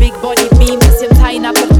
big body beam same time I put